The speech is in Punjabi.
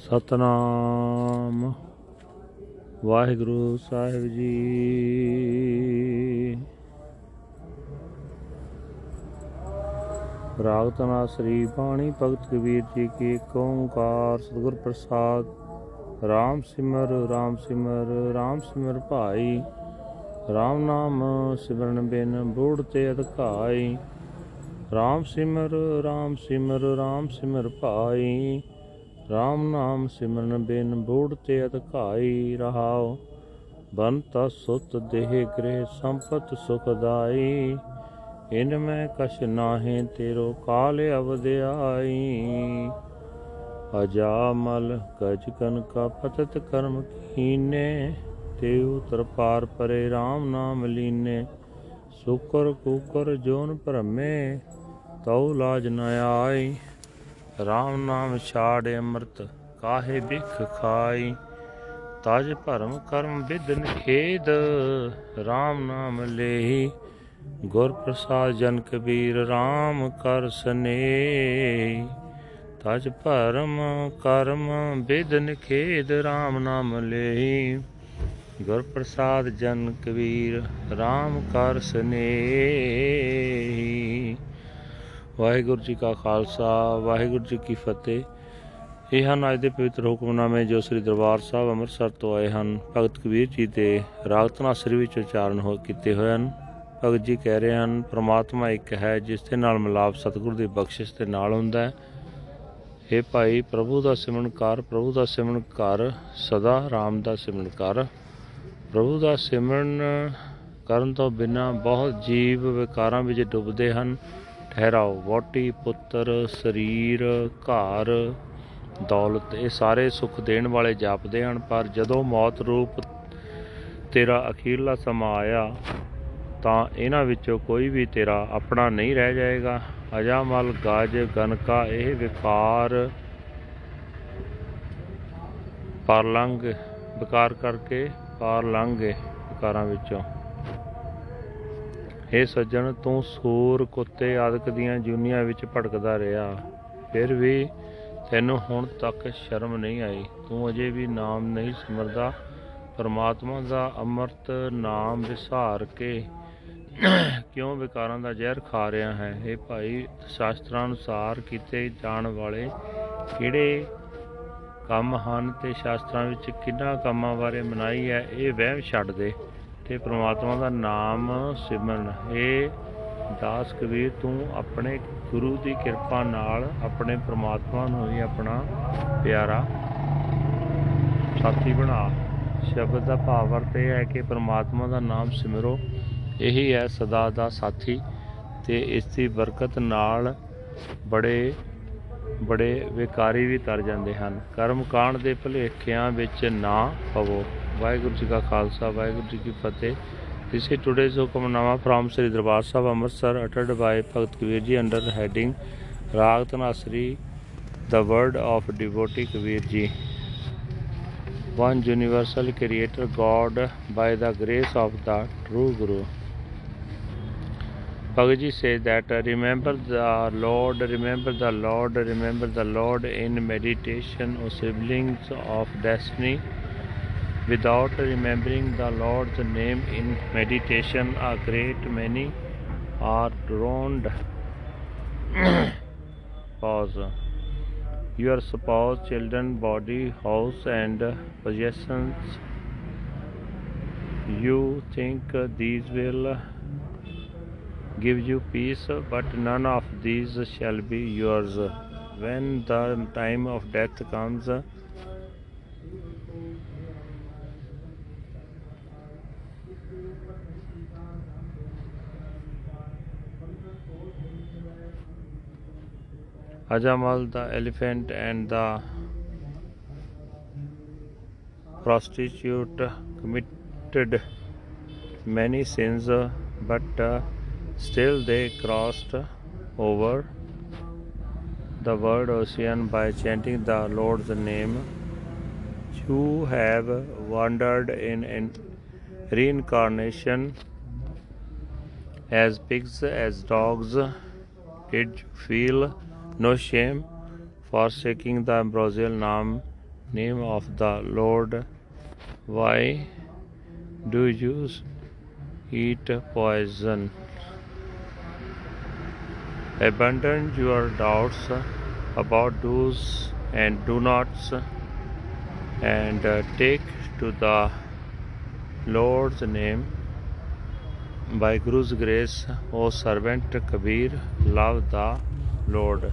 ਸਤਨਾਮ। ਵਾਹਿਗੁਰੂ ਸਾਹਿਬ ਜੀ। ਰਾਗ ਤਨਾ ਸ੍ਰੀ ਬਾਣੀ ਭਗਤ ਕਬੀਰ ਜੀ ਕੀ ਏਕ ਓੰਕਾਰ ਸਤਿਗੁਰ ਪ੍ਰਸਾਦ। RAM ਸਿਮਰ RAM ਸਿਮਰ RAM ਸਿਮਰ ਭਾਈ। RAM ਨਾਮ ਸਿਮਰਨ ਬਿਨ ਬੂੜ ਤੇ ਅਧਿਕਾਈ। RAM ਸਿਮਰ RAM ਸਿਮਰ RAM ਸਿਮਰ ਭਾਈ। RAM ਨਾਮ ਸਿਮਰਨ ਬਿਨ ਬੂੜ ਤੇ ਅਧਿਕਾਈ ਰਹਾਉ ਬੰਤ ਸੁਤ ਦੇਹ ਗ੍ਰਹਿ ਸੰਪਤ ਸੁਖਦਾਈ ਇਨ ਮੈਂ ਕਛ ਨਾਹੀਂ ਤੇਰੋ ਕਾਲ ਅਵਦ ਆਈ ਅਜਾਮਲ ਗਜ ਕਨ ਕਾ ਪਤਤ ਕਰਮ ਕੀਨੇ। ਤੇ ਉਤਰ ਪਾਰ ਪਰੇ RAM ਨਾਮ ਲੀਨੇ। ਸੁਕਰ ਕੁਕਰ ਜੋਨ ਭਰਮੇ, ਤਉ ਲਾਜ ਨ ਆਈ। RAM ਨਾਮ ਛਾੜ ਅੰਮ੍ਰਿਤ, ਕਾਹੇ ਬਿਖ ਖਾਈ? ਤਜ ਭਰਮ ਕਰਮ ਵਿਦਨ ਖੇਦ RAM ਨਾਮ ਲੇਹੀ। ਗੁਰ ਪ੍ਰਸਾਦ ਜਨ ਕਬੀਰ RAM ਕਰ ਸਨੇ ਤਜ ਭਰਮ ਕਰਮ ਵਿਦਨ ਖੇਦ RAM ਨਾਮ ਲੇਹੀ। ਗੁਰ ਪ੍ਰਸਾਦ ਜਨ ਕਬੀਰ RAM ਕਰ ਸਨੇ ਵਾਹਿਗੁਰੂ ਜੀ ਕਾ ਖਾਲਸਾ, ਵਾਹਿਗੁਰੂ ਜੀ ਕੀ ਫਤਿਹ। ਇਹ ਹਨ ਅੱਜ ਦੇ ਪਵਿੱਤਰ ਹੁਕਮਨਾਮੇ ਜੋ ਸ੍ਰੀ ਦਰਬਾਰ ਸਾਹਿਬ ਅੰਮ੍ਰਿਤਸਰ ਤੋਂ ਆਏ ਹਨ। ਭਗਤ ਕਬੀਰ ਜੀ ਦੇ ਰਾਗ ਤਨਾਸਰੀ ਵਿੱਚ ਉਚਾਰਨ ਹੋ ਕੀਤੇ ਹੋਏ ਹਨ। ਭਗਤ ਜੀ ਕਹਿ ਰਹੇ ਹਨ, ਪ੍ਰਮਾਤਮਾ ਇੱਕ ਹੈ ਜਿਸ ਦੇ ਨਾਲ ਮਿਲਾਪ ਸਤਿਗੁਰੂ ਦੀ ਬਖਸ਼ਿਸ਼ ਦੇ ਨਾਲ ਹੁੰਦਾ ਹੈ। ਇਹ ਭਾਈ, ਪ੍ਰਭੂ ਦਾ ਸਿਮਰਨ ਕਰ, ਪ੍ਰਭੂ ਦਾ ਸਿਮਰਨ ਕਰ, ਸਦਾ ਰਾਮ ਦਾ ਸਿਮਰਨ ਕਰ। ਪ੍ਰਭੂ ਦਾ ਸਿਮਰਨ ਕਰਨ ਤੋਂ ਬਿਨਾਂ ਬਹੁਤ ਜੀਵ ਵਿਕਾਰਾਂ ਵਿੱਚ ਡੁੱਬਦੇ ਹਨ। ਠਹਿਰਾਓ। ਵੋਟੀ ਪੁੱਤਰ, ਸਰੀਰ, ਘਰ, ਦੌਲਤ, ਇਹ ਸਾਰੇ ਸੁੱਖ ਦੇਣ ਵਾਲੇ ਜਾਪਦੇ ਹਨ, ਪਰ ਜਦੋਂ ਮੌਤ ਰੂਪ ਤੇਰਾ ਅਖੀਰਲਾ ਸਮਾਂ ਆਇਆ, ਤਾਂ ਇਹਨਾਂ ਵਿੱਚੋਂ ਕੋਈ ਵੀ ਤੇਰਾ ਆਪਣਾ ਨਹੀਂ ਰਹਿ ਜਾਏਗਾ। ਅਜਾਮਲ ਗਾਜ ਗਨਕਾ ਇਹ ਵਿਕਾਰ ਪਾਰ ਲੰਘ ਵਿਕਾਰ ਕਰਕੇ ਪਾਰ ਲੰਘ ਗਏ ਵਿਕਾਰਾਂ ਵਿੱਚੋਂ। ਇਹ ਸੱਜਣ, ਤੂੰ ਸੂਰ ਕੁੱਤੇ ਆਦਿਕ ਦੀਆਂ ਜੁਨੀਆਂ ਵਿੱਚ ਭਟਕਦਾ ਰਿਹਾ। ਫਿਰ ਵੀ ਤੈਨੂੰ ਹੁਣ ਤੱਕ ਸ਼ਰਮ ਨਹੀਂ ਆਈ। ਤੂੰ ਅਜੇ ਵੀ ਨਾਮ ਨਹੀਂ ਸਿਮਰਦਾ। ਪਰਮਾਤਮਾ ਦਾ ਅੰਮ੍ਰਿਤ ਨਾਮ ਵਿਸਾਰ ਕੇ ਕਿਉਂ ਵਿਕਾਰਾਂ ਦਾ ਜ਼ਹਿਰ ਖਾ ਰਿਹਾ ਹੈ? ਇਹ ਭਾਈ ਸ਼ਾਸਤਰਾਂ ਅਨੁਸਾਰ ਕੀਤੇ ਜਾਣ ਵਾਲੇ ਕਿਹੜੇ ਕੰਮ ਹਨ ਤੇ ਸ਼ਾਸਤਰਾਂ ਵਿੱਚ ਕਿੰਨਾ ਕੰਮਾਂ ਬਾਰੇ ਮਨਾਈ ਹੈ? ਇਹ ਵਹਿਮ ਛੱਡ ਦੇ। ਤੇ ਪ੍ਰਮਾਤਮਾ ਦਾ ਨਾਮ ਸਿਮਰਨ। ਇਹ ਦਾਸ ਕਬੀਰ, ਤੂੰ ਆਪਣੇ ਗੁਰੂ ਦੀ ਕਿਰਪਾ ਨਾਲ ਆਪਣੇ ਪ੍ਰਮਾਤਮਾ ਨੂੰ ਹੀ ਆਪਣਾ ਪਿਆਰਾ ਸਾਥੀ ਬਣਾ। ਸ਼ਬਦ ਦਾ ਭਾਵ ਅਰਥ ਇਹ ਹੈ ਕਿ ਪ੍ਰਮਾਤਮਾ ਦਾ ਨਾਮ ਸਿਮਰੋ। ਇਹੀ ਹੈ ਸਦਾ ਦਾ ਸਾਥੀ ਤੇ ਇਸ ਦੀ ਬਰਕਤ ਨਾਲ ਬੜੇ ਬੜੇ ਵਿਕਾਰੀ ਵੀ ਤਰ ਜਾਂਦੇ ਹਨ। ਕਰਮ ਕਾਂਡ ਦੇ ਭੁਲੇਖਿਆਂ ਵਿੱਚ ਨਾ ਪਵੋ। ਵਾਹਿਗੁਰੂ ਜੀ ਕਾ ਖਾਲਸਾ ਵਾਹਿਗੁਰੂ ਜੀ ਕੀ ਫਤਿਹ This is today's hukamnama from Sri Darbar Sahib Amritsar uttered by Bhagat Kabir Ji under the heading Rag Tanasri The Word of Devotee Kabir Ji One universal creator God by the grace of the true Guru Bhagaji says that uh, remember the Lord, remember the Lord, remember the Lord in meditation, O siblings of destiny. Without remembering the Lord's name in meditation, a great many are drowned. Pause. Your spouse, children, body, house, and possessions. You think these will give you peace, but none of these shall be yours. When the time of death comes, Ajamal the elephant and the prostitute committed many sins, but uh, Still they crossed over the world ocean by chanting the Lord's name. You have wandered in, in reincarnation as pigs, as dogs. Did you feel no shame forsaking the ambrosial name name of the Lord. Why do you eat poison? Abandon your doubts about do's and do nots and take to the Lord's name by Guru's grace, O servant Kabir, love the Lord.